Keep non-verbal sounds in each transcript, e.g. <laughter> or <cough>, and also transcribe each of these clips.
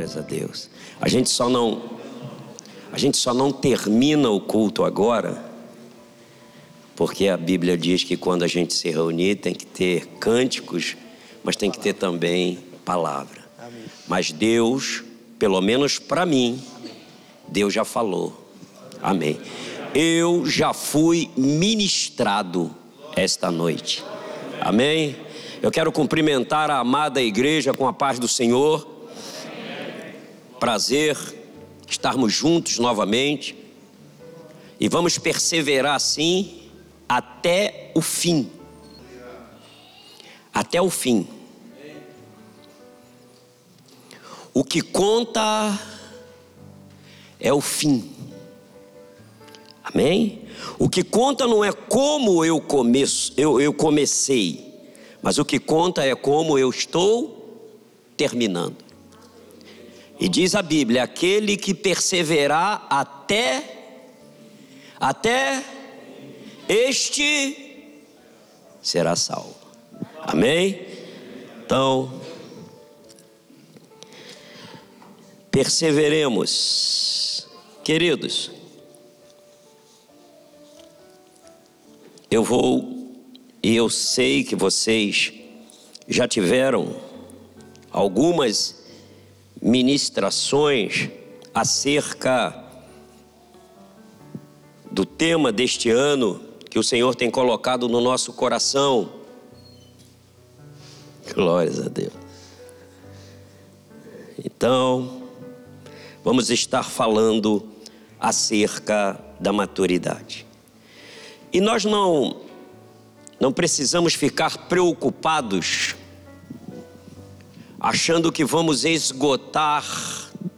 Glórias a Deus. A gente só não a gente só não termina o culto agora porque a Bíblia diz que quando a gente se reunir tem que ter cânticos, mas tem que ter também palavra. Amém. Mas Deus, pelo menos para mim, Deus já falou. Amém. Eu já fui ministrado esta noite. Amém. Eu quero cumprimentar a amada igreja com a paz do Senhor. Prazer estarmos juntos novamente. E vamos perseverar assim até o fim. Até o fim. O que conta é o fim. Amém? O que conta não é como eu começo, eu, eu comecei, mas o que conta é como eu estou terminando. E diz a Bíblia: aquele que perseverar até até este será salvo. Amém? Então, perseveremos, queridos. Eu vou, e eu sei que vocês já tiveram algumas ministrações acerca do tema deste ano que o Senhor tem colocado no nosso coração. Glórias a Deus. Então, vamos estar falando acerca da maturidade. E nós não não precisamos ficar preocupados achando que vamos esgotar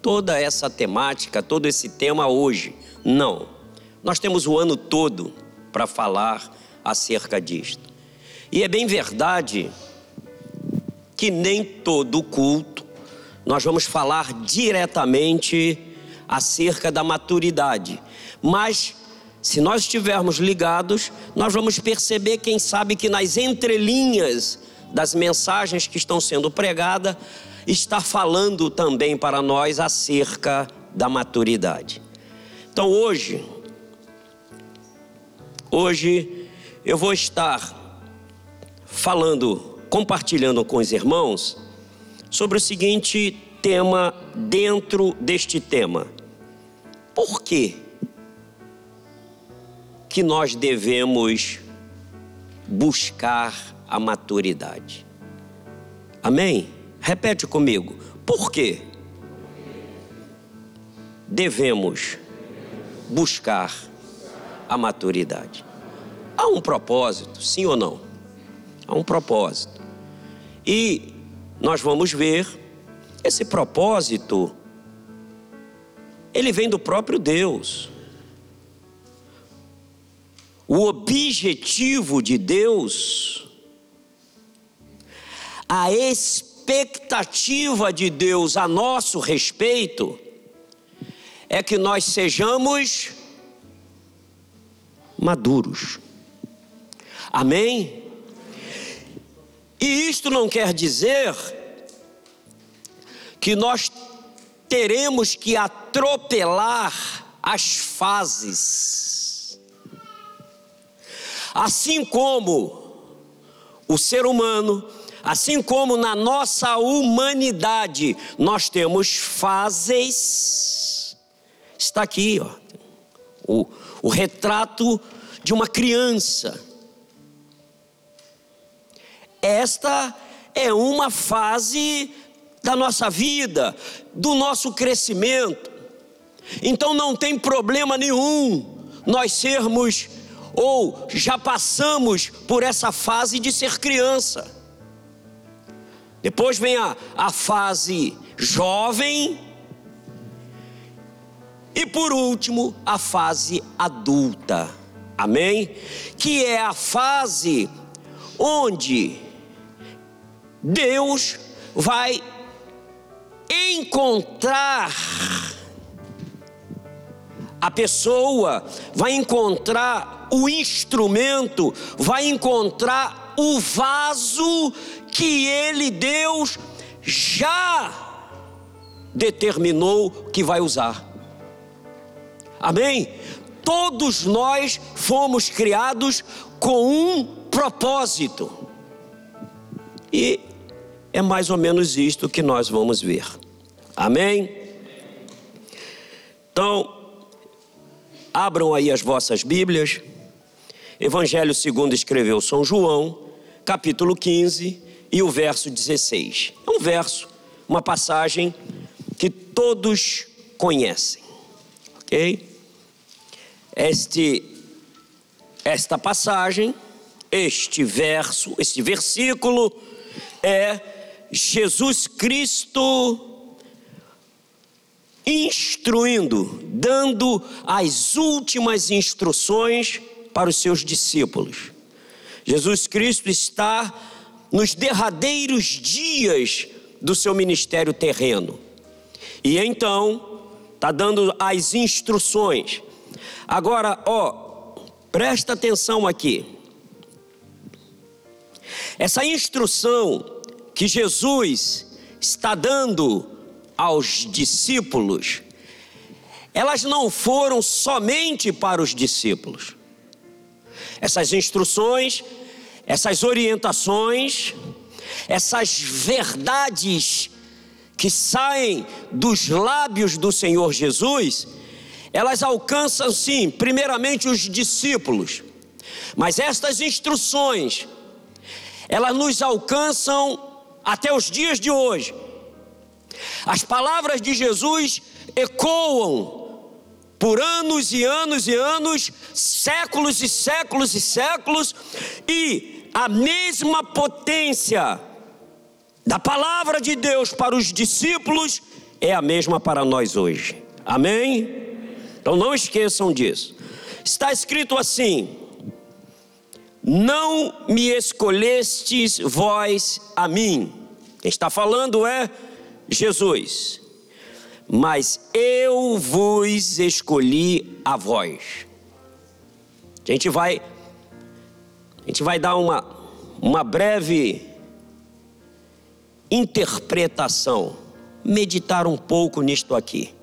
toda essa temática, todo esse tema hoje. Não. Nós temos o ano todo para falar acerca disto. E é bem verdade que nem todo culto nós vamos falar diretamente acerca da maturidade, mas se nós estivermos ligados, nós vamos perceber, quem sabe, que nas entrelinhas das mensagens que estão sendo pregadas, está falando também para nós acerca da maturidade. Então hoje, Hoje eu vou estar falando, compartilhando com os irmãos sobre o seguinte tema dentro deste tema. Por que que nós devemos buscar a maturidade? Amém? Repete comigo. Por que devemos buscar a maturidade. Há um propósito, sim ou não? Há um propósito. E nós vamos ver esse propósito ele vem do próprio Deus. O objetivo de Deus, a expectativa de Deus a nosso respeito, é que nós sejamos maduros. Amém? E isto não quer dizer que nós teremos que atropelar as fases. Assim como o ser humano, assim como na nossa humanidade, nós temos fases. Está aqui, ó, o, o retrato de uma criança. Esta é uma fase da nossa vida, do nosso crescimento. Então não tem problema nenhum nós sermos ou já passamos por essa fase de ser criança. Depois vem a, a fase jovem. E por último, a fase adulta. Amém? Que é a fase onde Deus vai encontrar a pessoa, vai encontrar o instrumento, vai encontrar o vaso que ele, Deus, já determinou que vai usar. Amém? Todos nós fomos criados com um propósito. E é mais ou menos isto que nós vamos ver. Amém? Então, abram aí as vossas Bíblias. Evangelho segundo escreveu São João, capítulo 15 e o verso 16. É um verso, uma passagem que todos conhecem. OK? Este esta passagem, este verso, este versículo é Jesus Cristo instruindo, dando as últimas instruções para os seus discípulos. Jesus Cristo está nos derradeiros dias do seu ministério terreno. E então, está dando as instruções. Agora, ó, presta atenção aqui. Essa instrução que Jesus está dando aos discípulos, elas não foram somente para os discípulos. Essas instruções, essas orientações, essas verdades que saem dos lábios do Senhor Jesus, elas alcançam sim, primeiramente os discípulos, mas estas instruções, elas nos alcançam até os dias de hoje. As palavras de Jesus ecoam por anos e anos e anos, séculos e séculos e séculos, e a mesma potência da palavra de Deus para os discípulos é a mesma para nós hoje. Amém? Então não esqueçam disso. Está escrito assim: Não me escolhestes vós a mim. Quem está falando é Jesus. Mas eu vos escolhi a vós. A gente vai a gente vai dar uma uma breve interpretação, meditar um pouco nisto aqui.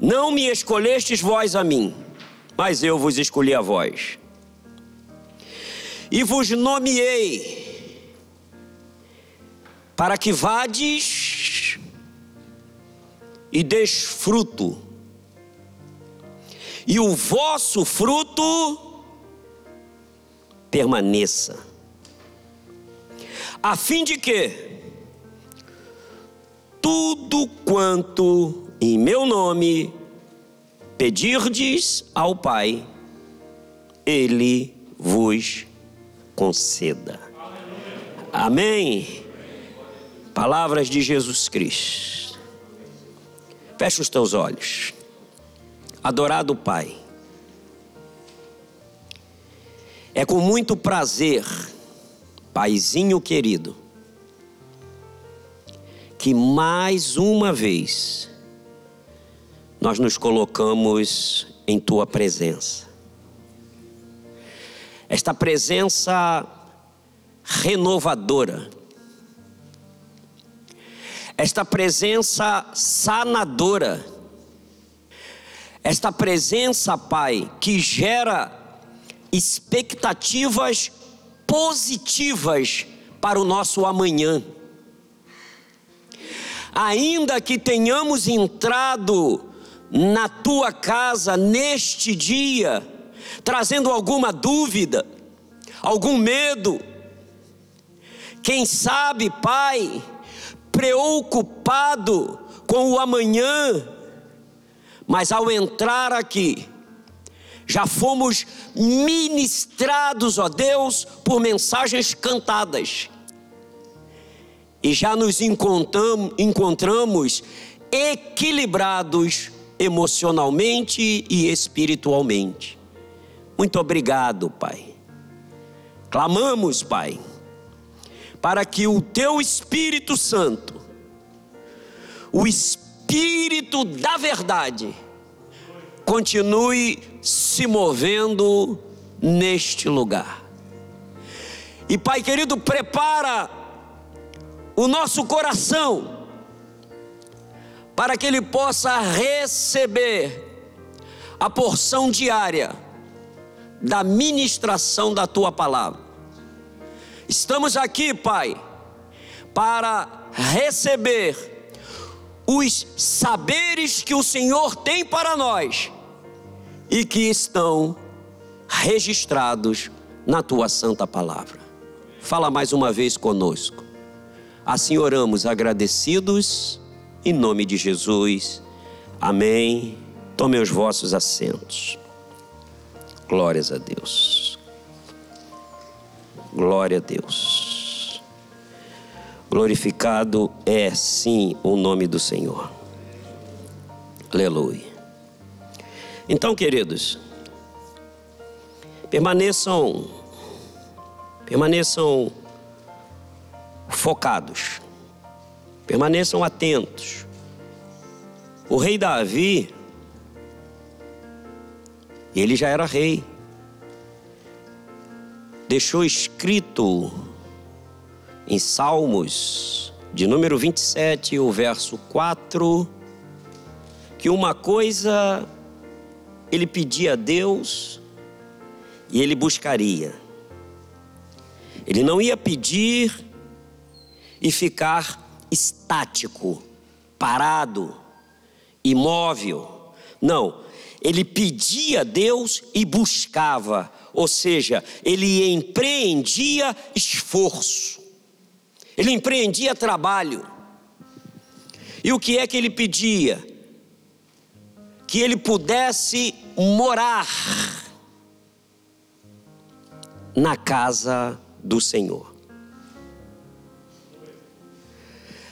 Não me escolhestes vós a mim, mas eu vos escolhi a vós. E vos nomeei para que vades e desfruto, e o vosso fruto permaneça, a fim de que tudo quanto em meu nome pedirdes ao Pai, Ele vos conceda. Amém. Palavras de Jesus Cristo. Fecha os teus olhos. Adorado Pai. É com muito prazer, Paizinho querido, que mais uma vez nós nos colocamos em tua presença. Esta presença renovadora, esta presença sanadora, esta presença, Pai, que gera expectativas positivas para o nosso amanhã. Ainda que tenhamos entrado na tua casa neste dia, trazendo alguma dúvida, algum medo. Quem sabe, Pai, preocupado com o amanhã, mas ao entrar aqui, já fomos ministrados, ó Deus, por mensagens cantadas. E já nos encontramos, encontramos equilibrados emocionalmente e espiritualmente. Muito obrigado, Pai. Clamamos, Pai, para que o Teu Espírito Santo, o Espírito da Verdade, continue se movendo neste lugar. E Pai querido, prepara o nosso coração para que ele possa receber a porção diária da ministração da tua palavra. Estamos aqui, Pai, para receber os saberes que o Senhor tem para nós e que estão registrados na tua santa palavra. Fala mais uma vez conosco. Assim oramos agradecidos em nome de Jesus. Amém. Tomem os vossos assentos. Glórias a Deus. Glória a Deus. Glorificado é sim o nome do Senhor. Aleluia. Então, queridos, permaneçam permaneçam focados. Permaneçam atentos. O rei Davi ele já era rei. Deixou escrito em Salmos, de número 27, o verso 4, que uma coisa ele pedia a Deus e ele buscaria. Ele não ia pedir e ficar estático, parado, imóvel. Não, ele pedia a Deus e buscava, ou seja, ele empreendia esforço, ele empreendia trabalho. E o que é que ele pedia? Que ele pudesse morar na casa do Senhor.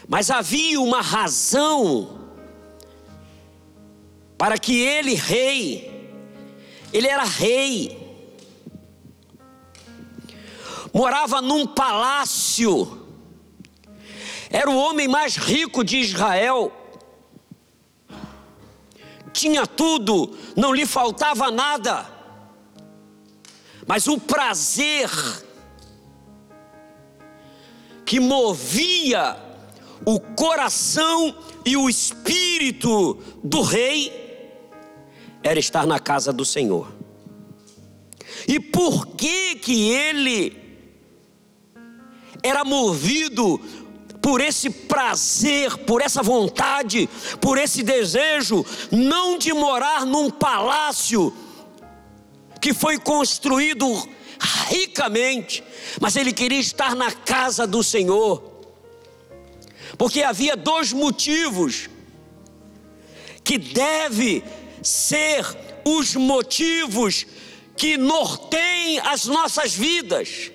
Mas havia uma razão para que ele, rei, ele era rei, morava num palácio, era o homem mais rico de Israel, tinha tudo, não lhe faltava nada, mas o prazer que movia o coração e o espírito do rei era estar na casa do Senhor. E por que que ele era movido por esse prazer, por essa vontade, por esse desejo, não de morar num palácio que foi construído ricamente, mas ele queria estar na casa do Senhor, porque havia dois motivos que deve ser os motivos que norteiem as nossas vidas.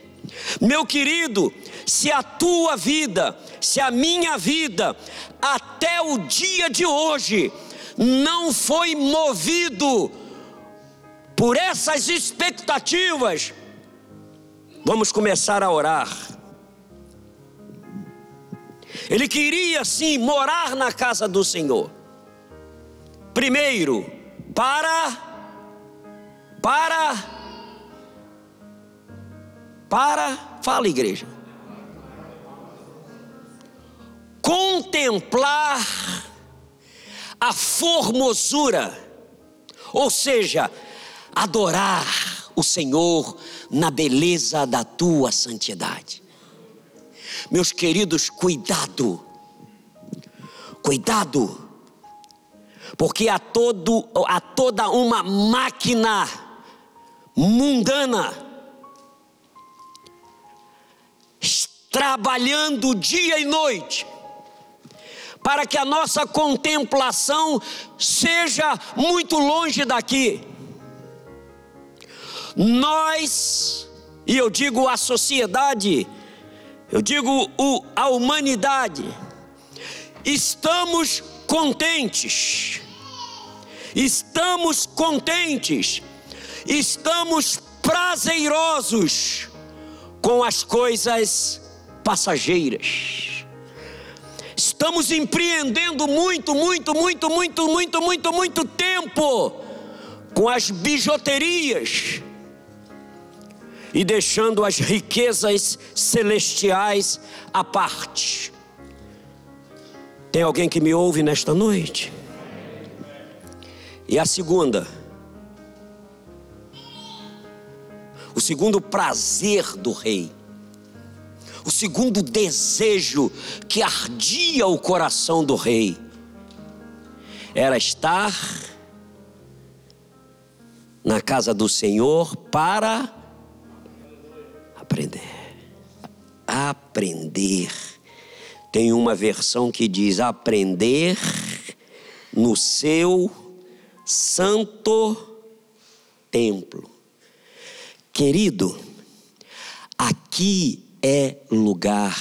Meu querido, se a tua vida, se a minha vida, até o dia de hoje, não foi movido por essas expectativas, vamos começar a orar. Ele queria sim morar na casa do Senhor. Primeiro, para, para, para, fala igreja, contemplar a formosura, ou seja, adorar o Senhor na beleza da tua santidade. Meus queridos, cuidado, cuidado porque há, todo, há toda uma máquina mundana trabalhando dia e noite para que a nossa contemplação seja muito longe daqui. Nós, e eu digo a sociedade, eu digo o, a humanidade, estamos contentes, estamos contentes, estamos prazerosos com as coisas passageiras. Estamos empreendendo muito, muito, muito, muito, muito, muito, muito tempo com as bijuterias e deixando as riquezas celestiais à parte. Tem alguém que me ouve nesta noite? E a segunda, o segundo prazer do rei, o segundo desejo que ardia o coração do rei, era estar na casa do Senhor para aprender. Aprender. Tem uma versão que diz aprender no seu santo templo. Querido, aqui é lugar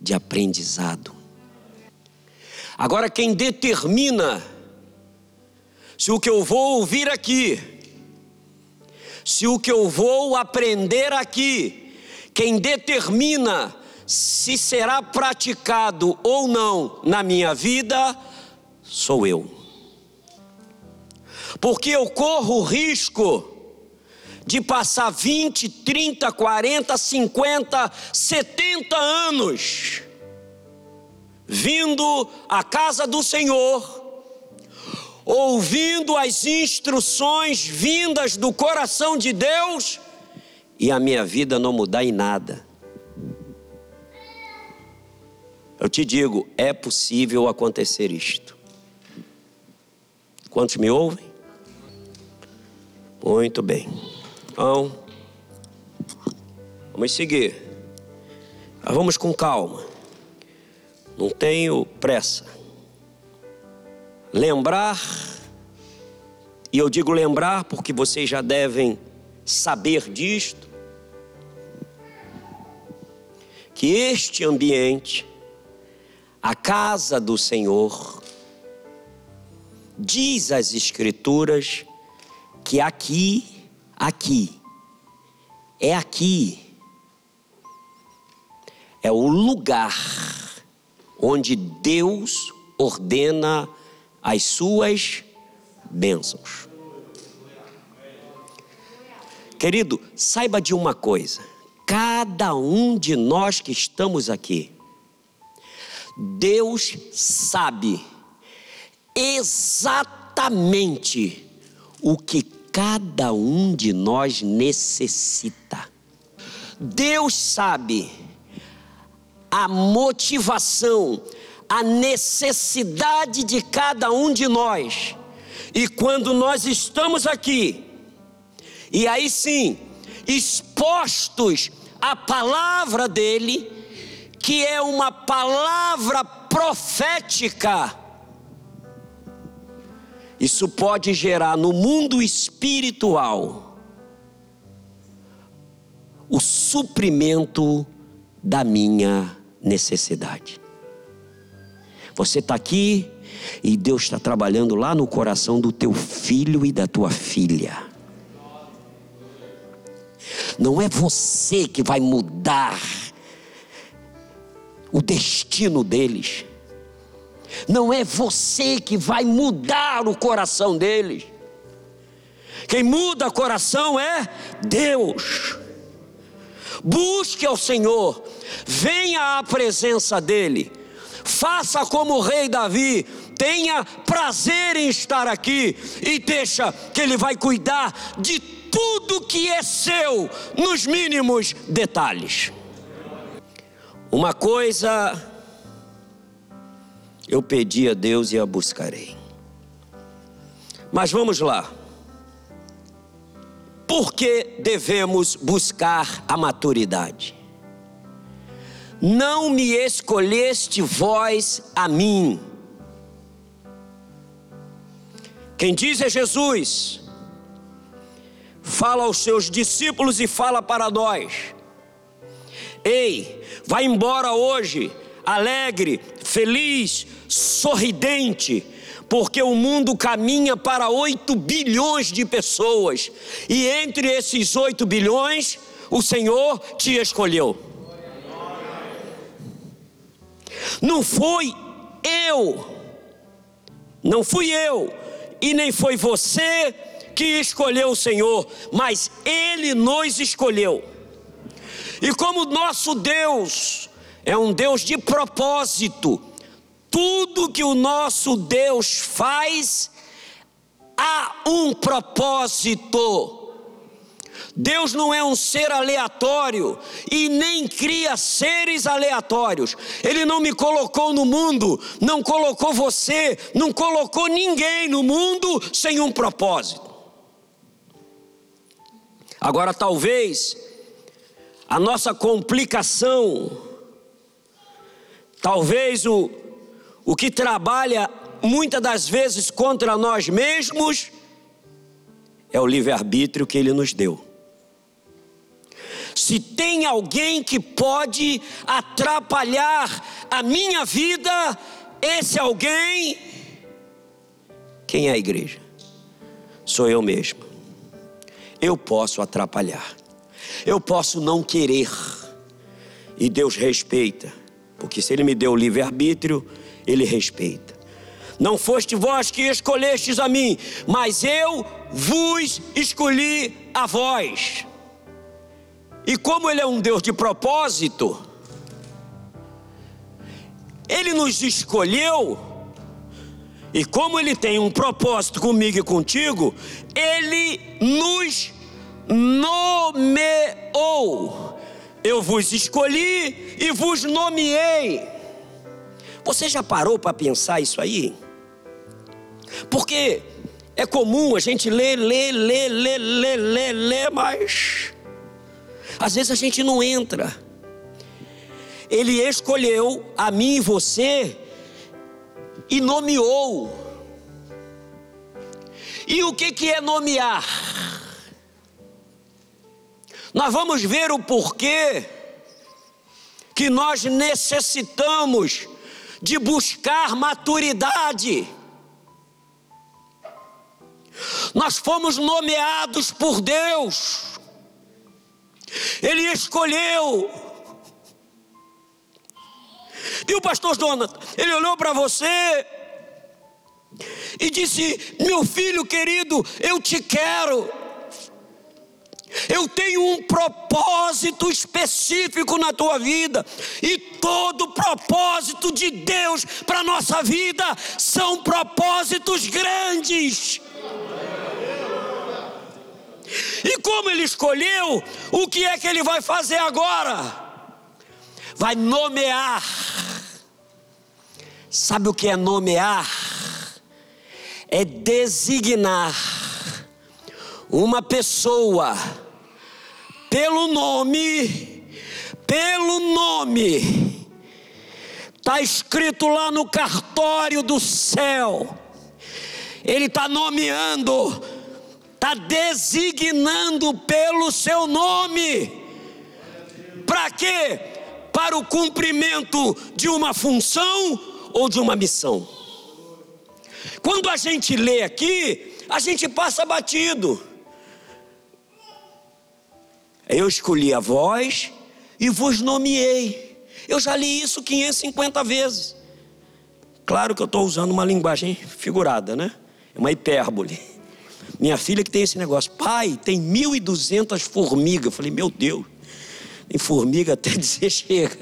de aprendizado. Agora, quem determina se o que eu vou ouvir aqui, se o que eu vou aprender aqui, quem determina se será praticado ou não na minha vida, sou eu. Porque eu corro o risco de passar 20, 30, 40, 50, 70 anos vindo à casa do Senhor, ouvindo as instruções vindas do coração de Deus e a minha vida não mudar em nada. Eu te digo, é possível acontecer isto. Quantos me ouvem? Muito bem. Então, vamos seguir. Mas vamos com calma. Não tenho pressa. Lembrar, e eu digo lembrar porque vocês já devem saber disto, que este ambiente a casa do Senhor, diz as Escrituras que aqui, aqui, é aqui, é o lugar onde Deus ordena as suas bênçãos. Querido, saiba de uma coisa: cada um de nós que estamos aqui, Deus sabe exatamente o que cada um de nós necessita. Deus sabe a motivação, a necessidade de cada um de nós. E quando nós estamos aqui, e aí sim, expostos à palavra dEle, que é uma palavra profética, isso pode gerar no mundo espiritual o suprimento da minha necessidade. Você está aqui e Deus está trabalhando lá no coração do teu filho e da tua filha. Não é você que vai mudar o destino deles. Não é você que vai mudar o coração deles. Quem muda o coração é Deus. Busque ao Senhor, venha à presença dEle, faça como o rei Davi, tenha prazer em estar aqui e deixa que Ele vai cuidar de tudo que é seu, nos mínimos detalhes. Uma coisa eu pedi a Deus e a buscarei. Mas vamos lá. Por que devemos buscar a maturidade? Não me escolheste vós a mim. Quem diz é Jesus. Fala aos seus discípulos e fala para nós. Ei, vai embora hoje, alegre, feliz, sorridente, porque o mundo caminha para 8 bilhões de pessoas, e entre esses 8 bilhões, o Senhor te escolheu. Não foi eu, não fui eu, e nem foi você que escolheu o Senhor, mas Ele nos escolheu. E como nosso Deus é um Deus de propósito, Tudo que o nosso Deus faz há um propósito. Deus não é um ser aleatório e nem cria seres aleatórios. Ele não me colocou no mundo, não colocou você, não colocou ninguém no mundo sem um propósito. Agora, talvez a nossa complicação, talvez o, o que trabalha muitas das vezes contra nós mesmos, é o livre-arbítrio que Ele nos deu. Se tem alguém que pode atrapalhar a minha vida, esse alguém, quem é a igreja? Sou eu mesmo. Eu posso atrapalhar, eu posso não querer, e Deus respeita, porque se Ele me deu o livre-arbítrio, Ele respeita. Não foste vós que escolhestes a mim, mas eu vos escolhi a vós. E como Ele é um Deus de propósito, Ele nos escolheu, e como Ele tem um propósito comigo e contigo, Ele nos nomeou. Eu vos escolhi e vos nomeei. Você já parou para pensar isso aí? Porque é comum a gente ler, ler, ler, ler, ler, ler, ler, mas às vezes a gente não entra. Ele escolheu a mim e você e nomeou. E o que, que é nomear? Nós vamos ver o porquê que nós necessitamos de buscar maturidade. Nós fomos nomeados por Deus, Ele escolheu. E o pastor Jonathan, ele olhou para você e disse: Meu filho querido, eu te quero. Eu tenho um propósito específico na tua vida, e todo propósito de Deus para a nossa vida são propósitos grandes. E como ele escolheu, o que é que ele vai fazer agora? Vai nomear. Sabe o que é nomear? É designar uma pessoa pelo nome, pelo nome, está escrito lá no cartório do céu, ele está nomeando, está designando pelo seu nome, para quê? Para o cumprimento de uma função ou de uma missão. Quando a gente lê aqui, a gente passa batido. Eu escolhi a vós e vos nomeei. Eu já li isso 550 vezes. Claro que eu estou usando uma linguagem figurada, né? É uma hipérbole. Minha filha que tem esse negócio, pai, tem 1.200 formigas. Eu falei, meu Deus, tem formiga até <laughs> dizer chega.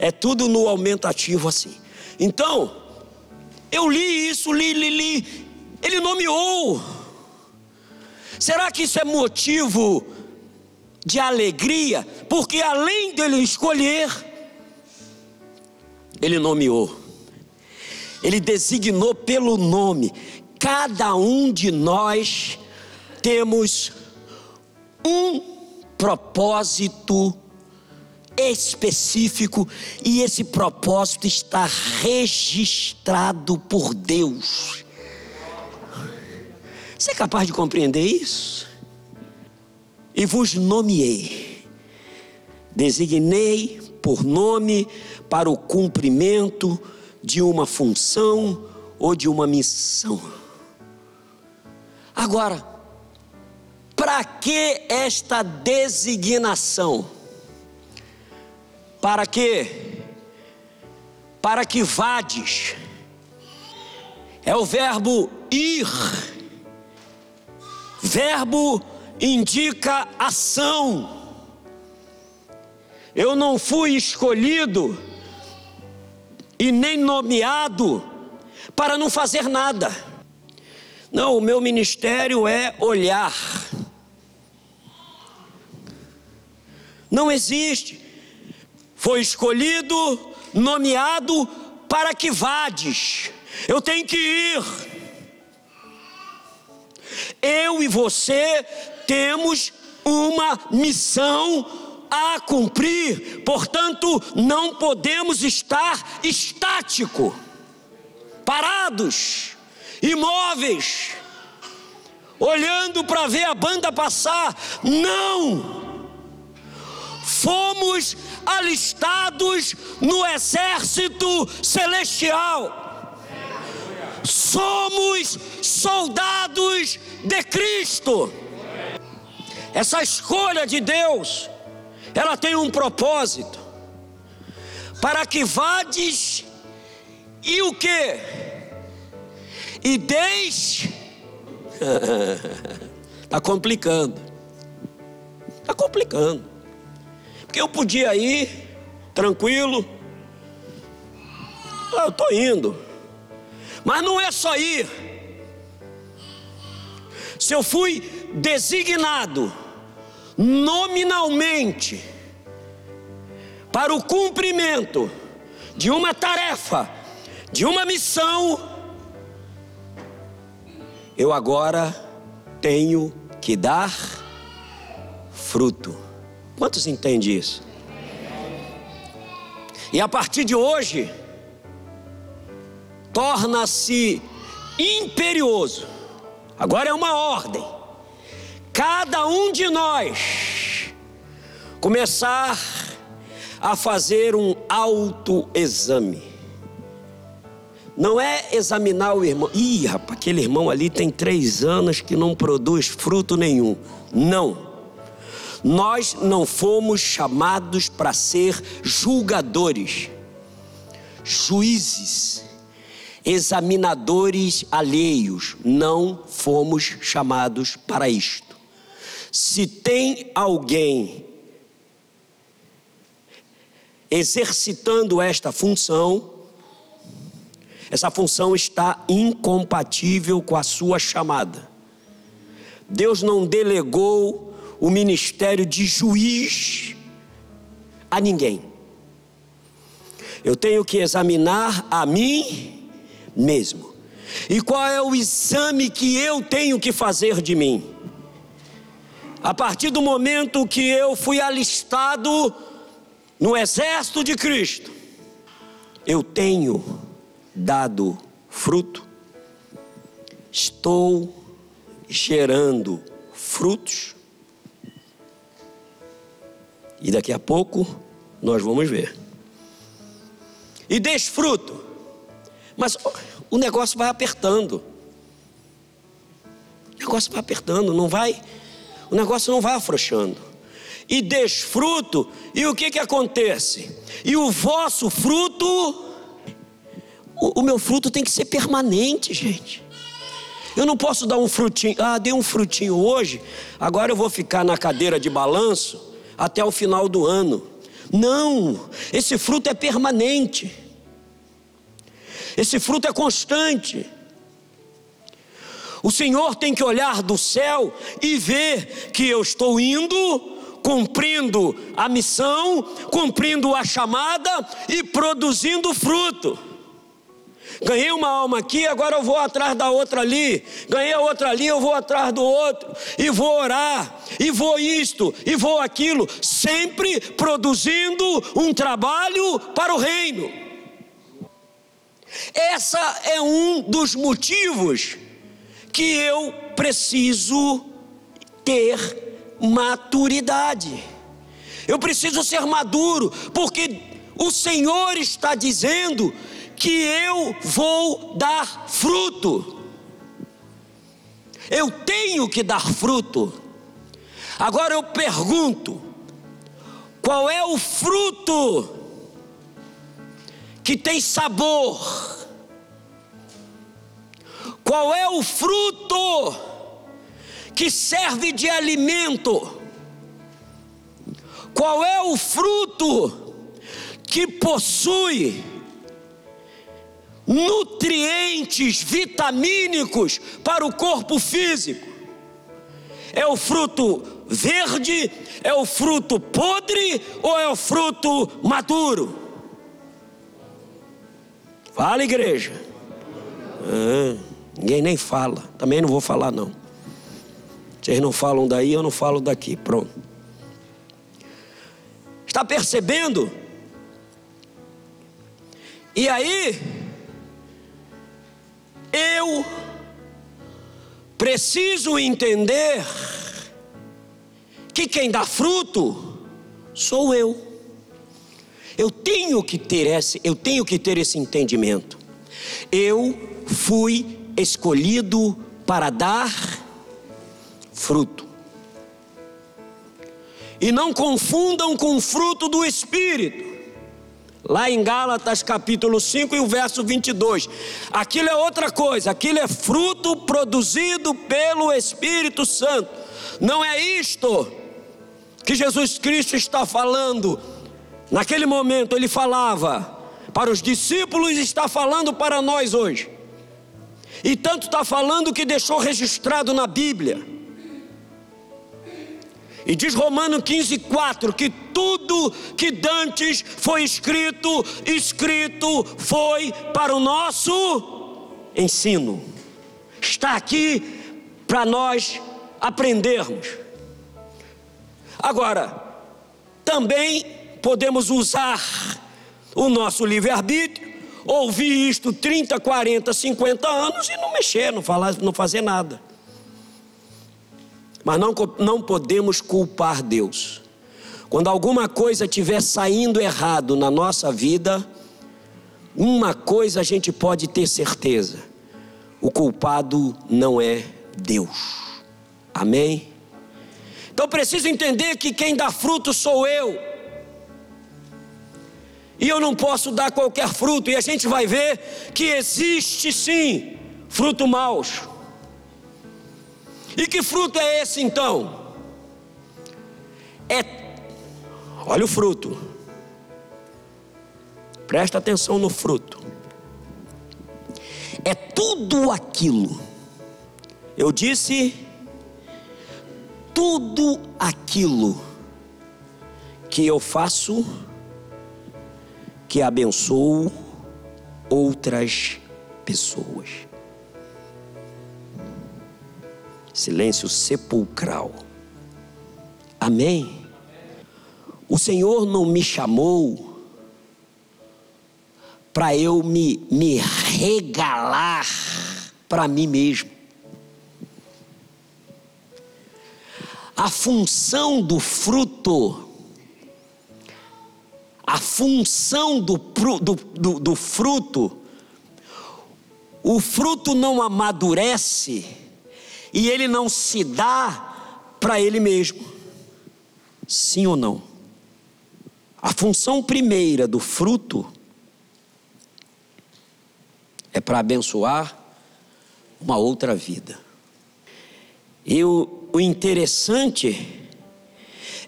É tudo no aumentativo assim. Então, eu li isso, li, li, li. Ele nomeou. Será que isso é motivo de alegria, porque além dele escolher, ele nomeou, ele designou pelo nome. Cada um de nós temos um propósito específico e esse propósito está registrado por Deus. Você é capaz de compreender isso? E vos nomeei, designei por nome para o cumprimento de uma função ou de uma missão. Agora, para que esta designação? Para que? Para que vades. É o verbo ir. Verbo indica ação. Eu não fui escolhido e nem nomeado para não fazer nada. Não, o meu ministério é olhar. Não existe. Foi escolhido, nomeado para que vades. Eu tenho que ir. Eu e você temos uma missão a cumprir, portanto, não podemos estar estático, parados, imóveis, olhando para ver a banda passar. Não! Fomos alistados no exército celestial. Somos soldados de Cristo. Essa escolha de Deus ela tem um propósito. Para que vades e o que? E deixe. Está <laughs> complicando. Está complicando. Porque eu podia ir tranquilo. Ah, eu estou indo. Mas não é só ir. Se eu fui designado nominalmente para o cumprimento de uma tarefa, de uma missão, eu agora tenho que dar fruto. Quantos entendem isso? E a partir de hoje, torna-se imperioso. Agora é uma ordem cada um de nós começar a fazer um autoexame. Não é examinar o irmão. Ih, rapaz, aquele irmão ali tem três anos que não produz fruto nenhum. Não. Nós não fomos chamados para ser julgadores, juízes, examinadores alheios. Não fomos chamados para isto. Se tem alguém exercitando esta função, essa função está incompatível com a sua chamada. Deus não delegou o ministério de juiz a ninguém. Eu tenho que examinar a mim mesmo. E qual é o exame que eu tenho que fazer de mim? A partir do momento que eu fui alistado no exército de Cristo, eu tenho dado fruto, estou gerando frutos, e daqui a pouco nós vamos ver. E desfruto, mas o negócio vai apertando, o negócio vai apertando, não vai o negócio não vai afrouxando. E desfruto, e o que que acontece? E o vosso fruto, o, o meu fruto tem que ser permanente, gente. Eu não posso dar um frutinho, ah, dei um frutinho hoje, agora eu vou ficar na cadeira de balanço até o final do ano. Não, esse fruto é permanente. Esse fruto é constante. O Senhor tem que olhar do céu e ver que eu estou indo, cumprindo a missão, cumprindo a chamada e produzindo fruto. Ganhei uma alma aqui, agora eu vou atrás da outra ali. Ganhei a outra ali, eu vou atrás do outro. E vou orar, e vou isto, e vou aquilo. Sempre produzindo um trabalho para o reino. Essa é um dos motivos que eu preciso ter maturidade. Eu preciso ser maduro, porque o Senhor está dizendo que eu vou dar fruto. Eu tenho que dar fruto. Agora eu pergunto: qual é o fruto que tem sabor? Qual é o fruto que serve de alimento? Qual é o fruto que possui nutrientes vitamínicos para o corpo físico. É o fruto verde, é o fruto podre ou é o fruto maduro? Fala, igreja. Ah, ninguém nem fala. Também não vou falar, não. Vocês não falam daí, eu não falo daqui. Pronto. Está percebendo? E aí, eu preciso entender que quem dá fruto sou eu. Eu tenho que ter esse, eu tenho que ter esse entendimento. Eu fui escolhido para dar fruto. E não confundam com fruto do espírito. Lá em Gálatas capítulo 5 e o verso 22. Aquilo é outra coisa, aquilo é fruto produzido pelo Espírito Santo. Não é isto que Jesus Cristo está falando. Naquele momento ele falava para os discípulos está falando para nós hoje. E tanto está falando que deixou registrado na Bíblia. E diz Romano 15, 4 que tudo que dantes foi escrito, escrito foi para o nosso ensino. Está aqui para nós aprendermos. Agora, também podemos usar o nosso livre-arbítrio, ouvir isto 30, 40, 50 anos e não mexer, não, falar, não fazer nada. Mas não, não podemos culpar Deus. Quando alguma coisa estiver saindo errado na nossa vida, uma coisa a gente pode ter certeza: o culpado não é Deus. Amém? Então preciso entender que quem dá fruto sou eu. E eu não posso dar qualquer fruto, e a gente vai ver que existe sim fruto maus. E que fruto é esse então? É, olha o fruto. Presta atenção no fruto. É tudo aquilo. Eu disse tudo aquilo que eu faço que abençoo outras pessoas silêncio sepulcral. Amém? O Senhor não me chamou para eu me, me regalar para mim mesmo. A função do fruto, a função do, do, do, do fruto, o fruto não amadurece e ele não se dá para ele mesmo. Sim ou não? A função primeira do fruto é para abençoar uma outra vida. E o, o interessante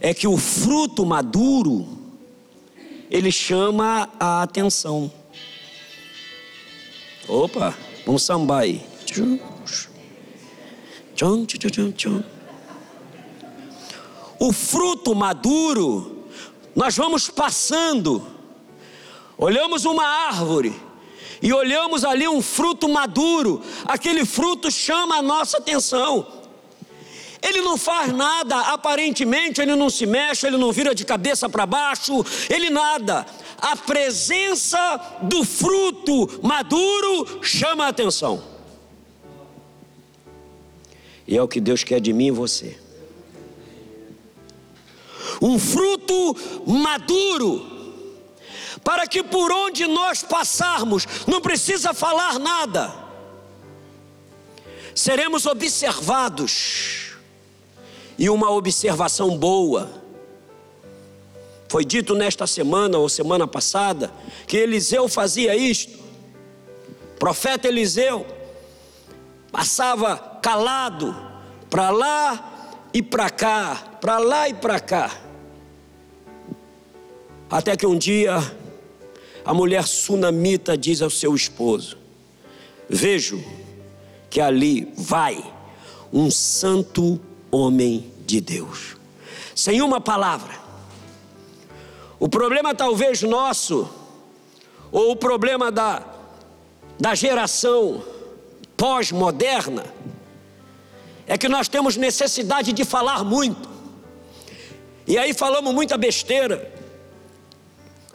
é que o fruto maduro ele chama a atenção. Opa, vamos sambar aí. O fruto maduro, nós vamos passando, olhamos uma árvore e olhamos ali um fruto maduro, aquele fruto chama a nossa atenção. Ele não faz nada, aparentemente ele não se mexe, ele não vira de cabeça para baixo, ele nada. A presença do fruto maduro chama a atenção. E é o que Deus quer de mim e você. Um fruto maduro, para que por onde nós passarmos, não precisa falar nada, seremos observados, e uma observação boa. Foi dito nesta semana ou semana passada que Eliseu fazia isto. O profeta Eliseu passava calado para lá e para cá, para lá e para cá. Até que um dia a mulher sunamita diz ao seu esposo: Vejo que ali vai um santo homem de Deus. Sem uma palavra. O problema talvez nosso, ou o problema da, da geração pós-moderna, é que nós temos necessidade de falar muito. E aí falamos muita besteira,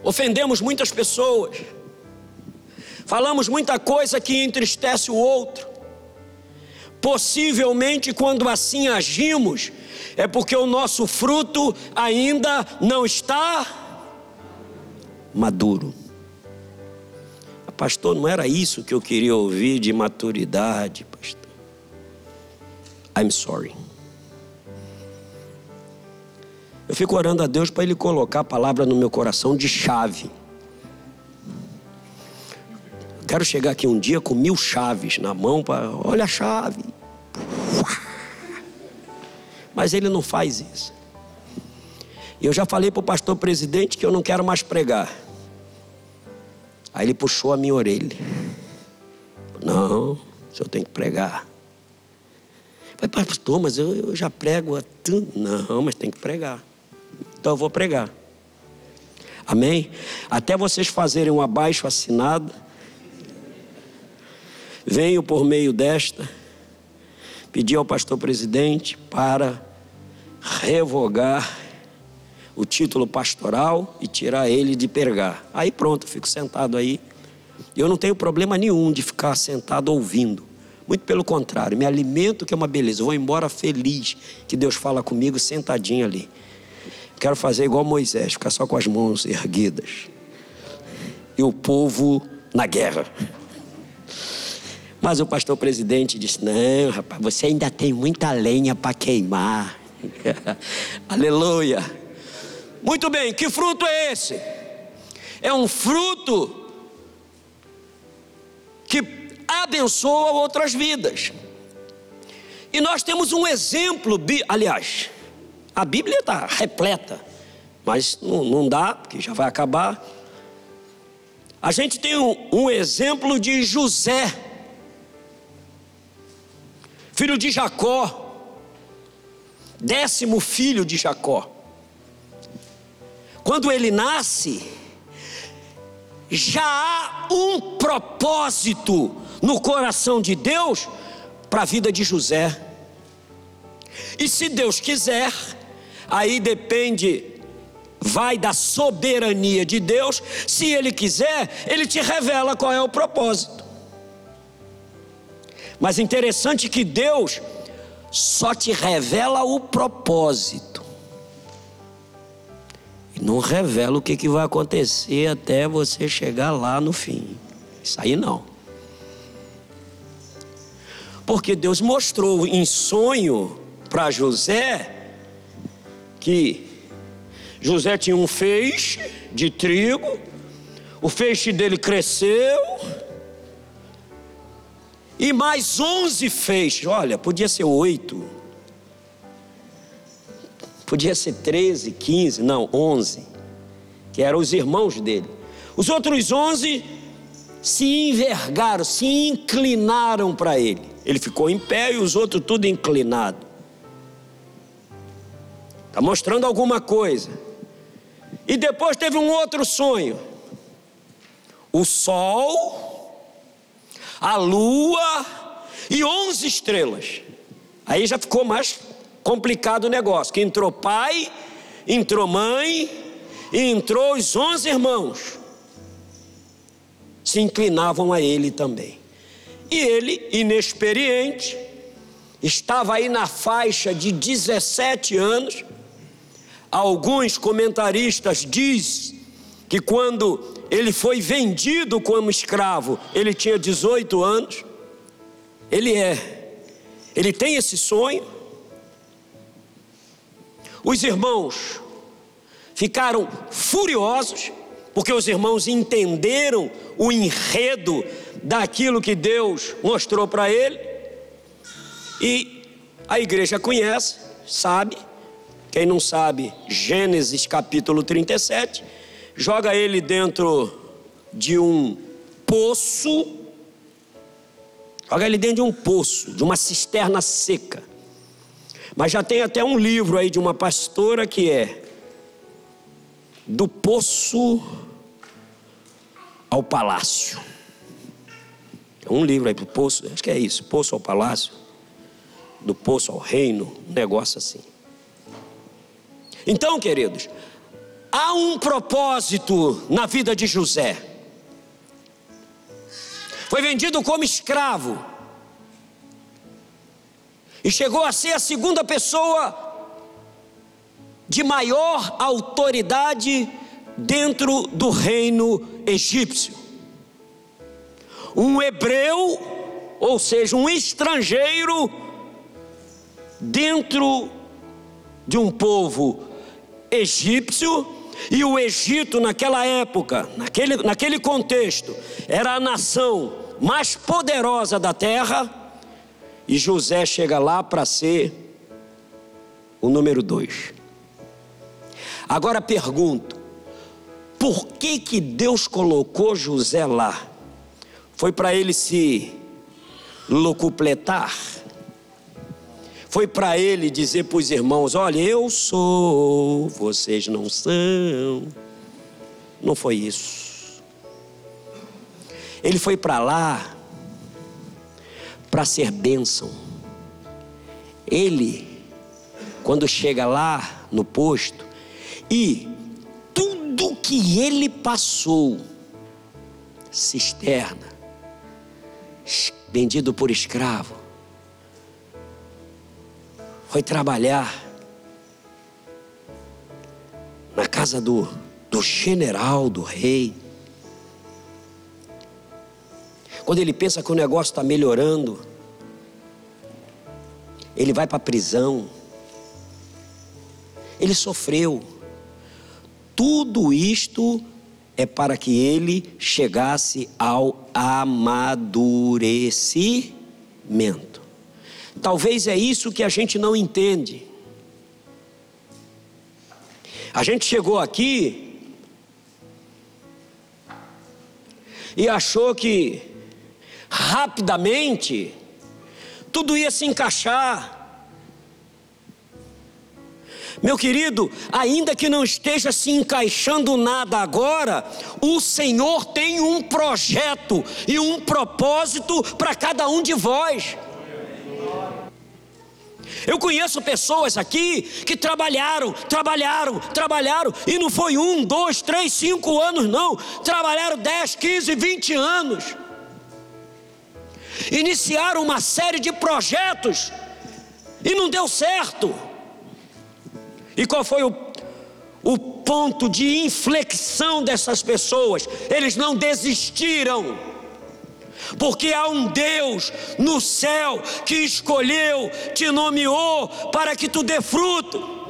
ofendemos muitas pessoas, falamos muita coisa que entristece o outro. Possivelmente, quando assim agimos, é porque o nosso fruto ainda não está maduro. Pastor, não era isso que eu queria ouvir de maturidade, pastor. I'm sorry. Eu fico orando a Deus para Ele colocar a palavra no meu coração de chave. Quero chegar aqui um dia com mil chaves na mão para. Olha a chave. Mas Ele não faz isso. E eu já falei para o pastor presidente que eu não quero mais pregar. Aí ele puxou a minha orelha. Não, o senhor tem que pregar. Falei, pastor, mas eu, eu já prego há tanto. Não, mas tem que pregar. Então eu vou pregar. Amém? Até vocês fazerem um abaixo assinado, venho por meio desta pedir ao pastor presidente para revogar o título pastoral e tirar ele de pergar. Aí pronto, fico sentado aí. Eu não tenho problema nenhum de ficar sentado ouvindo. Muito pelo contrário, me alimento que é uma beleza. Vou embora feliz que Deus fala comigo sentadinho ali. Quero fazer igual Moisés, ficar só com as mãos erguidas. E o povo na guerra. Mas o pastor presidente disse: Não, rapaz, você ainda tem muita lenha para queimar. <laughs> Aleluia. Muito bem, que fruto é esse? É um fruto que abençoa outras vidas. E nós temos um exemplo, aliás, a Bíblia está repleta, mas não, não, dá, porque já vai acabar. A gente tem um, um exemplo de José, filho de Jacó, décimo filho de Jacó. Quando ele nasce, já há um propósito no coração de Deus para a vida de José. E se Deus quiser, aí depende, vai da soberania de Deus. Se Ele quiser, Ele te revela qual é o propósito. Mas interessante que Deus só te revela o propósito. E não revela o que, que vai acontecer até você chegar lá no fim. Isso aí não. Porque Deus mostrou em sonho para José que José tinha um feixe de trigo, o feixe dele cresceu, e mais onze feixes, olha, podia ser oito, podia ser treze, quinze, não, onze, que eram os irmãos dele. Os outros onze se envergaram, se inclinaram para ele. Ele ficou em pé e os outros tudo inclinado. Está mostrando alguma coisa. E depois teve um outro sonho. O sol, a lua e onze estrelas. Aí já ficou mais complicado o negócio. Que entrou pai, entrou mãe e entrou os onze irmãos. Se inclinavam a ele também. E ele, inexperiente, estava aí na faixa de 17 anos Alguns comentaristas diz que quando ele foi vendido como escravo, ele tinha 18 anos. Ele é. Ele tem esse sonho. Os irmãos ficaram furiosos, porque os irmãos entenderam o enredo daquilo que Deus mostrou para ele. E a igreja conhece, sabe, quem não sabe, Gênesis capítulo 37, joga ele dentro de um poço. Joga ele dentro de um poço, de uma cisterna seca. Mas já tem até um livro aí de uma pastora que é Do Poço ao Palácio. É um livro aí do Poço, acho que é isso, Poço ao Palácio, do Poço ao Reino, um negócio assim. Então, queridos, há um propósito na vida de José. Foi vendido como escravo. E chegou a ser a segunda pessoa de maior autoridade dentro do reino egípcio. Um hebreu, ou seja, um estrangeiro, dentro de um povo egípcio, e o Egito, naquela época, naquele, naquele contexto, era a nação mais poderosa da terra, e José chega lá para ser o número dois. Agora pergunto: por que, que Deus colocou José lá? Foi para ele se locupletar? Foi para ele dizer para os irmãos: olha, eu sou, vocês não são. Não foi isso. Ele foi para lá para ser bênção. Ele, quando chega lá no posto, e tudo que ele passou, cisterna, vendido por escravo, foi trabalhar na casa do, do general, do rei. Quando ele pensa que o negócio está melhorando, ele vai para a prisão. Ele sofreu. Tudo isto é para que ele chegasse ao amadurecimento. Talvez é isso que a gente não entende. A gente chegou aqui e achou que rapidamente tudo ia se encaixar. Meu querido, ainda que não esteja se encaixando nada agora, o Senhor tem um projeto e um propósito para cada um de vós. Eu conheço pessoas aqui que trabalharam, trabalharam, trabalharam, e não foi um, dois, três, cinco anos, não. Trabalharam 10, 15, 20 anos. Iniciaram uma série de projetos e não deu certo. E qual foi o, o ponto de inflexão dessas pessoas? Eles não desistiram porque há um Deus no céu que escolheu, te nomeou para que tu dê fruto.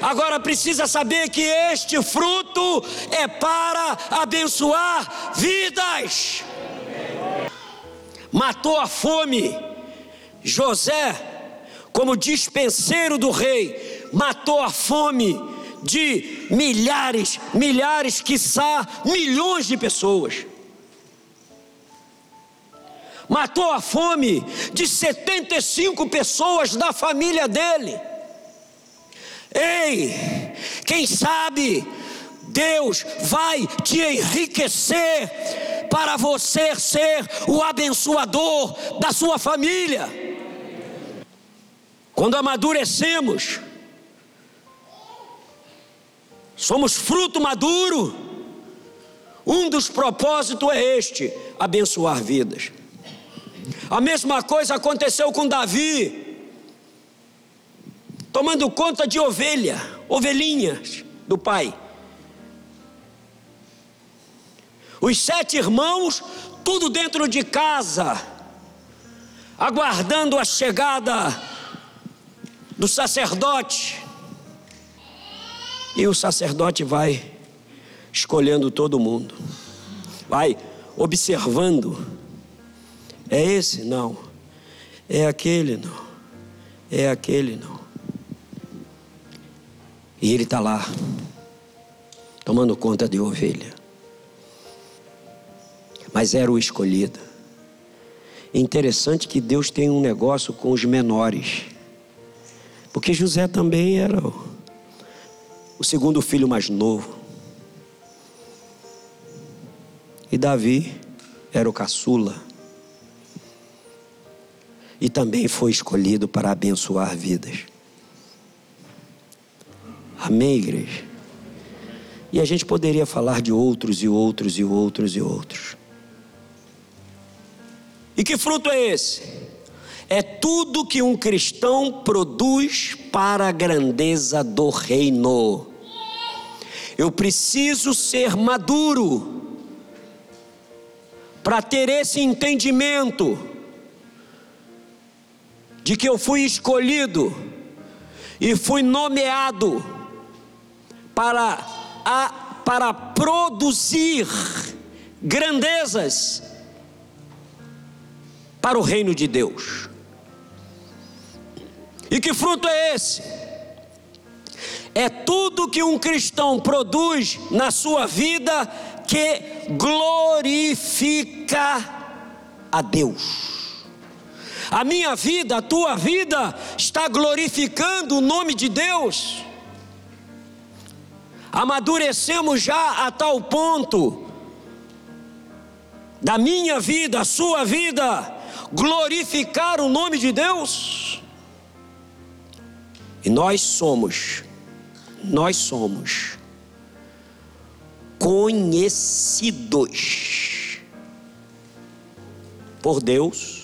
Agora precisa saber que este fruto é para abençoar vidas. Matou a fome. José, como dispenseiro do rei, matou a fome de milhares, milhares, quiçá milhões de pessoas matou a fome de 75 pessoas da família dele. Ei, quem sabe Deus vai te enriquecer para você ser o abençoador da sua família. Quando amadurecemos, somos fruto maduro. Um dos propósitos é este: abençoar vidas. A mesma coisa aconteceu com Davi, tomando conta de ovelha, ovelhinhas do pai. Os sete irmãos, tudo dentro de casa, aguardando a chegada do sacerdote. E o sacerdote vai escolhendo todo mundo, vai observando é esse? Não. É aquele? Não. É aquele? Não. E ele está lá, tomando conta de ovelha. mas era o escolhido. Interessante que Deus tem um negócio com os menores, porque José também era o, segundo filho mais novo, e Davi era o caçula, e também foi escolhido para abençoar vidas. Amém, igreja? E a gente poderia falar de outros e outros e outros e outros. E que fruto é esse? É tudo que um cristão produz para a grandeza do reino. Eu preciso ser maduro para ter esse entendimento de que eu fui escolhido e fui nomeado para a, para produzir grandezas para o reino de Deus. E que fruto é esse? É tudo que um cristão produz na sua vida que glorifica a Deus. A minha vida, a tua vida está glorificando o nome de Deus amadurecemos já a tal ponto da minha vida, a sua vida, glorificar o nome de Deus. E nós somos, nós somos conhecidos por Deus,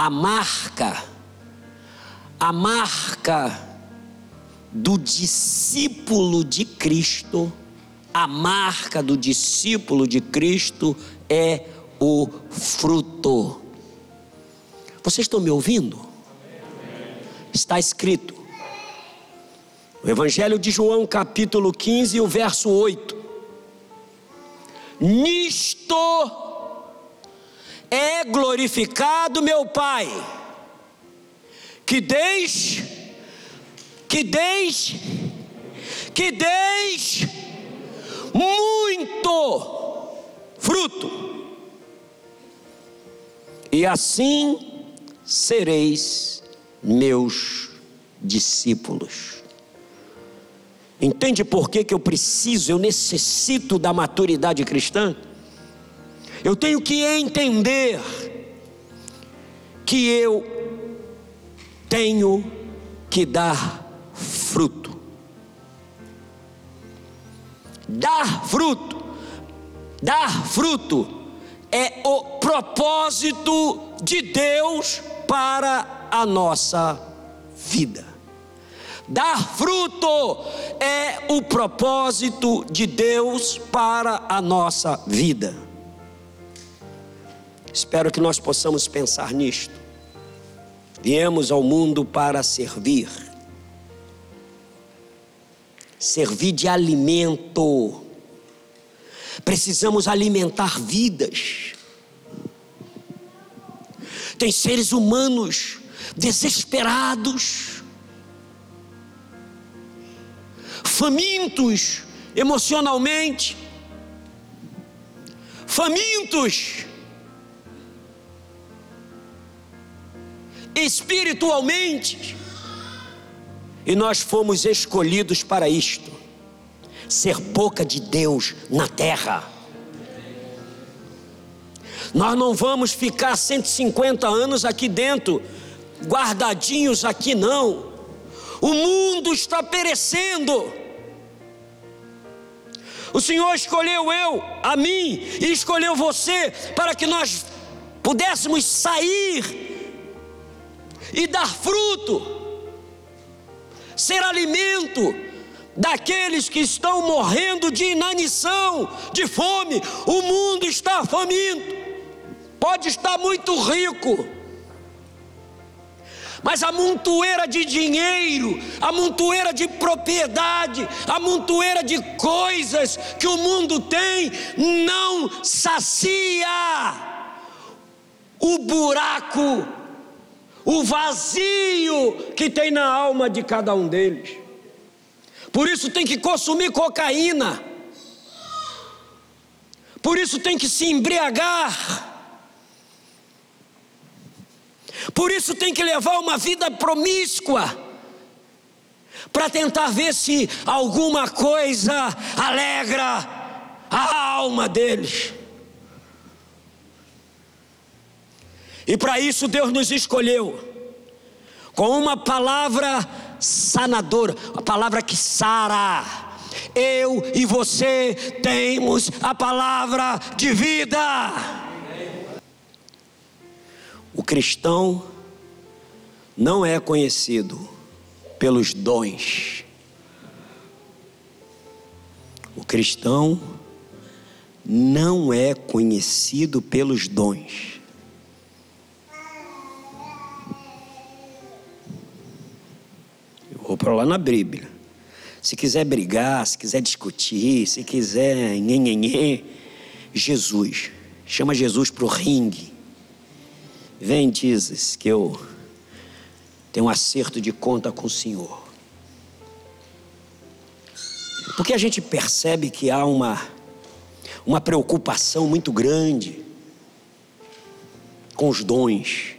a marca, a marca do discípulo de Cristo, a marca do discípulo de Cristo é o fruto. Vocês estão me ouvindo? Está escrito. O Evangelho de João, capítulo 15, o verso 8. Nisto é glorificado meu Pai, que desde que deis, que deis muito fruto, e assim sereis meus discípulos. Entende por que, que eu preciso, eu necessito da maturidade cristã? Eu tenho que entender que eu tenho que dar fruto. Dar fruto, dar fruto é o propósito de Deus para a nossa vida. Dar fruto é o propósito de Deus para a nossa vida. Espero que nós possamos pensar nisto. Viemos ao mundo para servir servir de alimento. Precisamos alimentar vidas. Tem seres humanos desesperados, famintos emocionalmente, famintos espiritualmente. E nós fomos escolhidos para isto ser boca de Deus na terra. Nós não vamos ficar 150 anos aqui dentro, guardadinhos aqui, não. O mundo está perecendo. O Senhor escolheu eu, a mim, e escolheu você para que nós pudéssemos sair e dar fruto ser alimento daqueles que estão morrendo de inanição, de fome. O mundo está faminto, pode estar muito rico. Mas a montoeira de dinheiro, a montoeira de propriedade, a montoeira de coisas que o mundo tem, não sacia o buraco o vazio que tem na alma de cada um deles. Por isso tem que consumir cocaína. Por isso tem que se embriagar. Por isso tem que levar uma vida promíscua. Para tentar ver se alguma coisa alegra a alma deles. E para isso Deus nos escolheu com uma palavra sanadora, a palavra que sara. Eu e você temos a palavra de vida. O cristão não é conhecido pelos dons. O cristão não é conhecido pelos dons. Para lá na Bíblia. Se quiser brigar, se quiser discutir, se quiser nhenhenhê, Jesus. Chama Jesus para o ringue. Vem, dizes que eu tenho um acerto de conta com o Senhor. Porque a gente percebe que há uma, uma preocupação muito grande com os dons.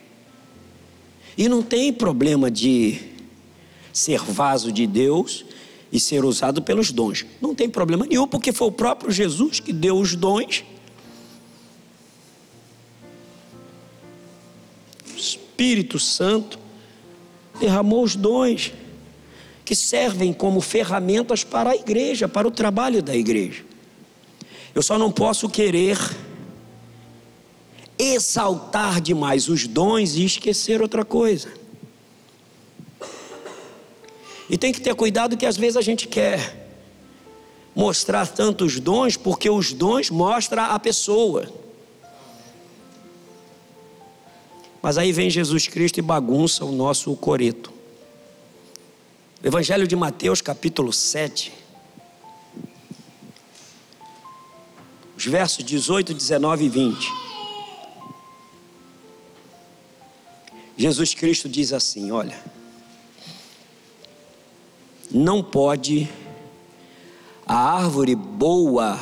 E não tem problema de ser vaso de Deus e ser usado pelos dons. Não tem problema nenhum, porque foi o próprio Jesus que deu os dons. O Espírito Santo derramou os dons que servem como ferramentas para a igreja, para o trabalho da igreja. Eu só não posso querer exaltar demais os dons e esquecer outra coisa. E tem que ter cuidado que às vezes a gente quer mostrar tantos dons, porque os dons mostram a pessoa. Mas aí vem Jesus Cristo e bagunça o nosso coreto. Evangelho de Mateus, capítulo 7. Os versos 18, 19 e 20. Jesus Cristo diz assim: Olha não pode a árvore boa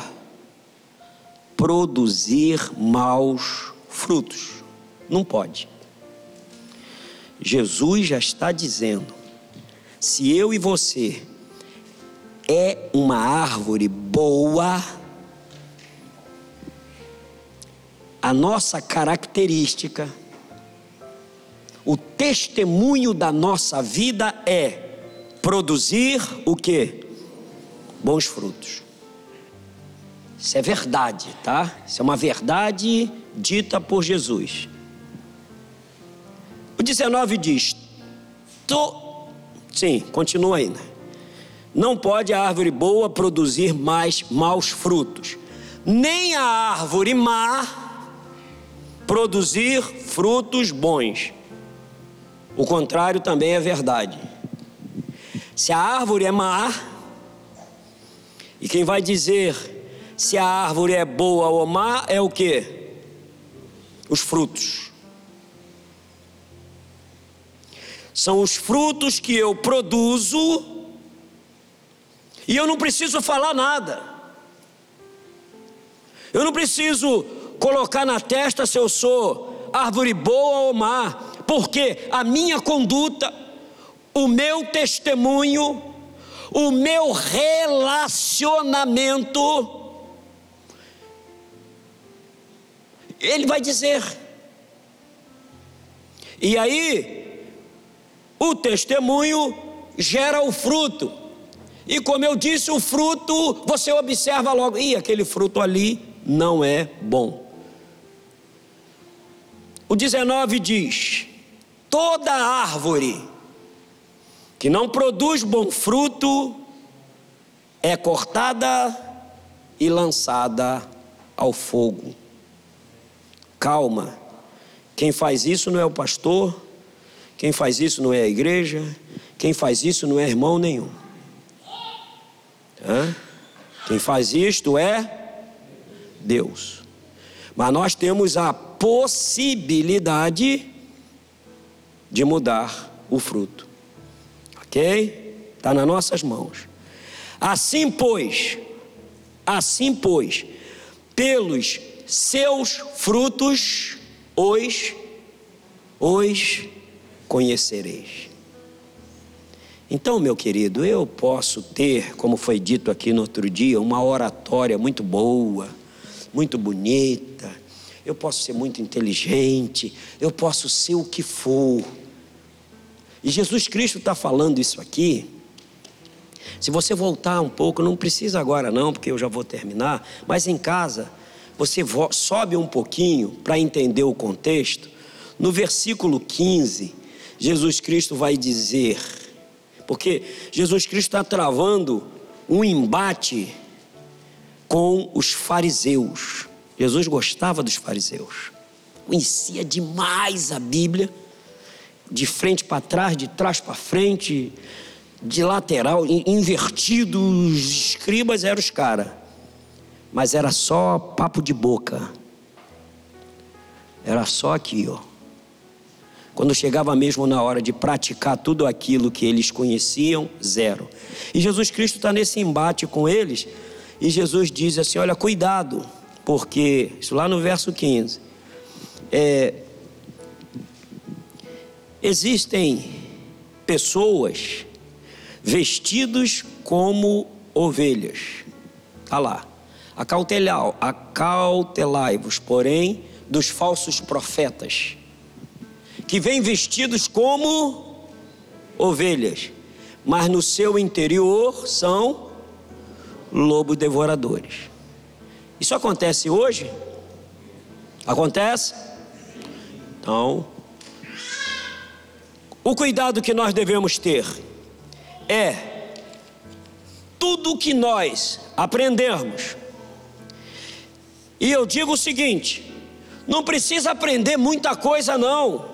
produzir maus frutos. Não pode. Jesus já está dizendo: se eu e você é uma árvore boa, a nossa característica, o testemunho da nossa vida é produzir o que? Bons frutos. Isso é verdade, tá? Isso é uma verdade dita por Jesus. O 19 diz. Sim, continua ainda. Não pode a árvore boa produzir mais maus frutos, nem a árvore má produzir frutos bons. O contrário também é verdade. Se a árvore é má, e quem vai dizer se a árvore é boa ou má é o que? Os frutos. São os frutos que eu produzo, e eu não preciso falar nada. Eu não preciso colocar na testa se eu sou árvore boa ou má, porque a minha conduta, o meu testemunho, o meu relacionamento. Ele vai dizer. E aí, o testemunho gera o fruto. E como eu disse, o fruto, você observa logo, e aquele fruto ali não é bom. O 19 diz: toda árvore que não produz bom fruto é cortada e lançada ao fogo. Calma, quem faz isso não é o pastor, quem faz isso não é a igreja, quem faz isso não é irmão nenhum. Hã? Quem faz isto é Deus. Mas nós temos a possibilidade de mudar o fruto ok? Está nas nossas mãos. Assim, pois, assim, pois, pelos seus frutos os, os conhecereis. Então, meu querido, eu posso ter, como foi dito aqui no outro dia, uma oratória muito boa, muito bonita, eu posso ser muito inteligente, eu posso ser o que for. E Jesus Cristo está falando isso aqui. Se você voltar um pouco, não precisa agora não, porque eu já vou terminar, mas em casa, você sobe um pouquinho para entender o contexto. No versículo 15, Jesus Cristo vai dizer: porque Jesus Cristo está travando um embate com os fariseus. Jesus gostava dos fariseus, conhecia demais a Bíblia, de frente para trás, de trás para frente, de lateral, invertido, os escribas eram os caras, mas era só papo de boca, era só aqui, ó. Quando chegava mesmo na hora de praticar tudo aquilo que eles conheciam, zero. E Jesus Cristo está nesse embate com eles, e Jesus diz assim: Olha, cuidado, porque, isso lá no verso 15, é, existem pessoas vestidos como ovelhas. Está lá. Acautelai-vos, porém, dos falsos profetas que vêm vestidos como ovelhas, mas no seu interior são lobos devoradores. Isso acontece hoje? Acontece? Então, o cuidado que nós devemos ter é tudo que nós aprendermos. E eu digo o seguinte: não precisa aprender muita coisa, não.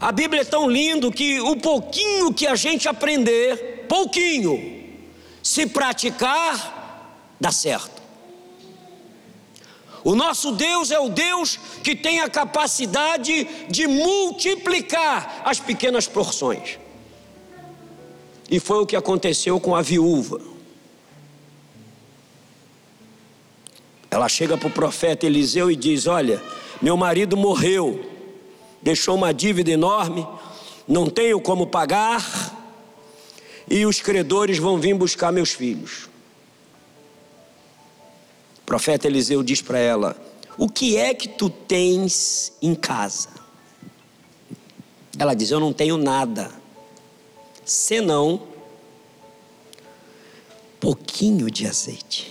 A Bíblia é tão lindo que o pouquinho que a gente aprender, pouquinho, se praticar, dá certo. O nosso Deus é o Deus que tem a capacidade de multiplicar as pequenas porções. E foi o que aconteceu com a viúva. Ela chega para o profeta Eliseu e diz: Olha, meu marido morreu deixou uma dívida enorme, não tenho como pagar, e os credores vão vir buscar meus filhos. Profeta Eliseu diz para ela: O que é que tu tens em casa? Ela diz: Eu não tenho nada, senão pouquinho de azeite.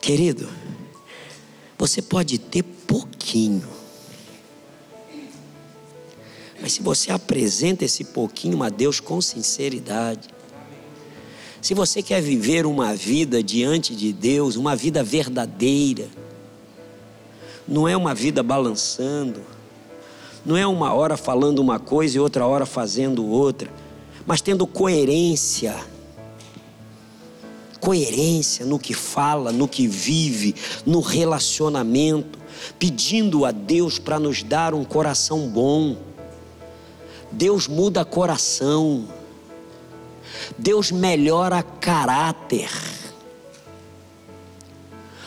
Querido, você pode ter pouquinho. Mas se você apresenta esse pouquinho a Deus com sinceridade, se você quer viver uma vida diante de Deus, uma vida verdadeira, não é uma vida balançando, não é uma hora falando uma coisa e outra hora fazendo outra, mas tendo coerência coerência no que fala, no que vive, no relacionamento, pedindo a Deus para nos dar um coração bom. Deus muda coração. Deus melhora caráter.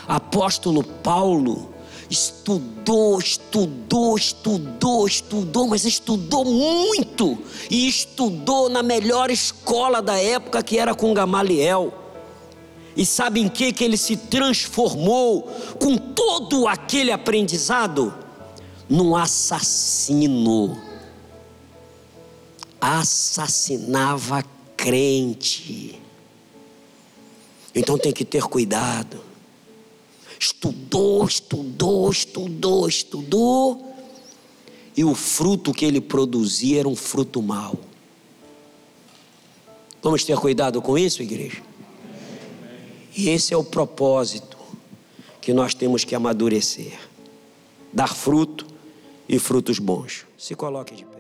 Apóstolo Paulo estudou, estudou, estudou, estudou, mas estudou muito e estudou na melhor escola da época que era com Gamaliel. E sabe em que que ele se transformou com todo aquele aprendizado? Num assassino. Assassinava crente. Então tem que ter cuidado. Estudou, estudou, estudou, estudou. E o fruto que ele produzia era um fruto mau. Vamos ter cuidado com isso, igreja? E esse é o propósito que nós temos que amadurecer: dar fruto e frutos bons. Se coloque de pé.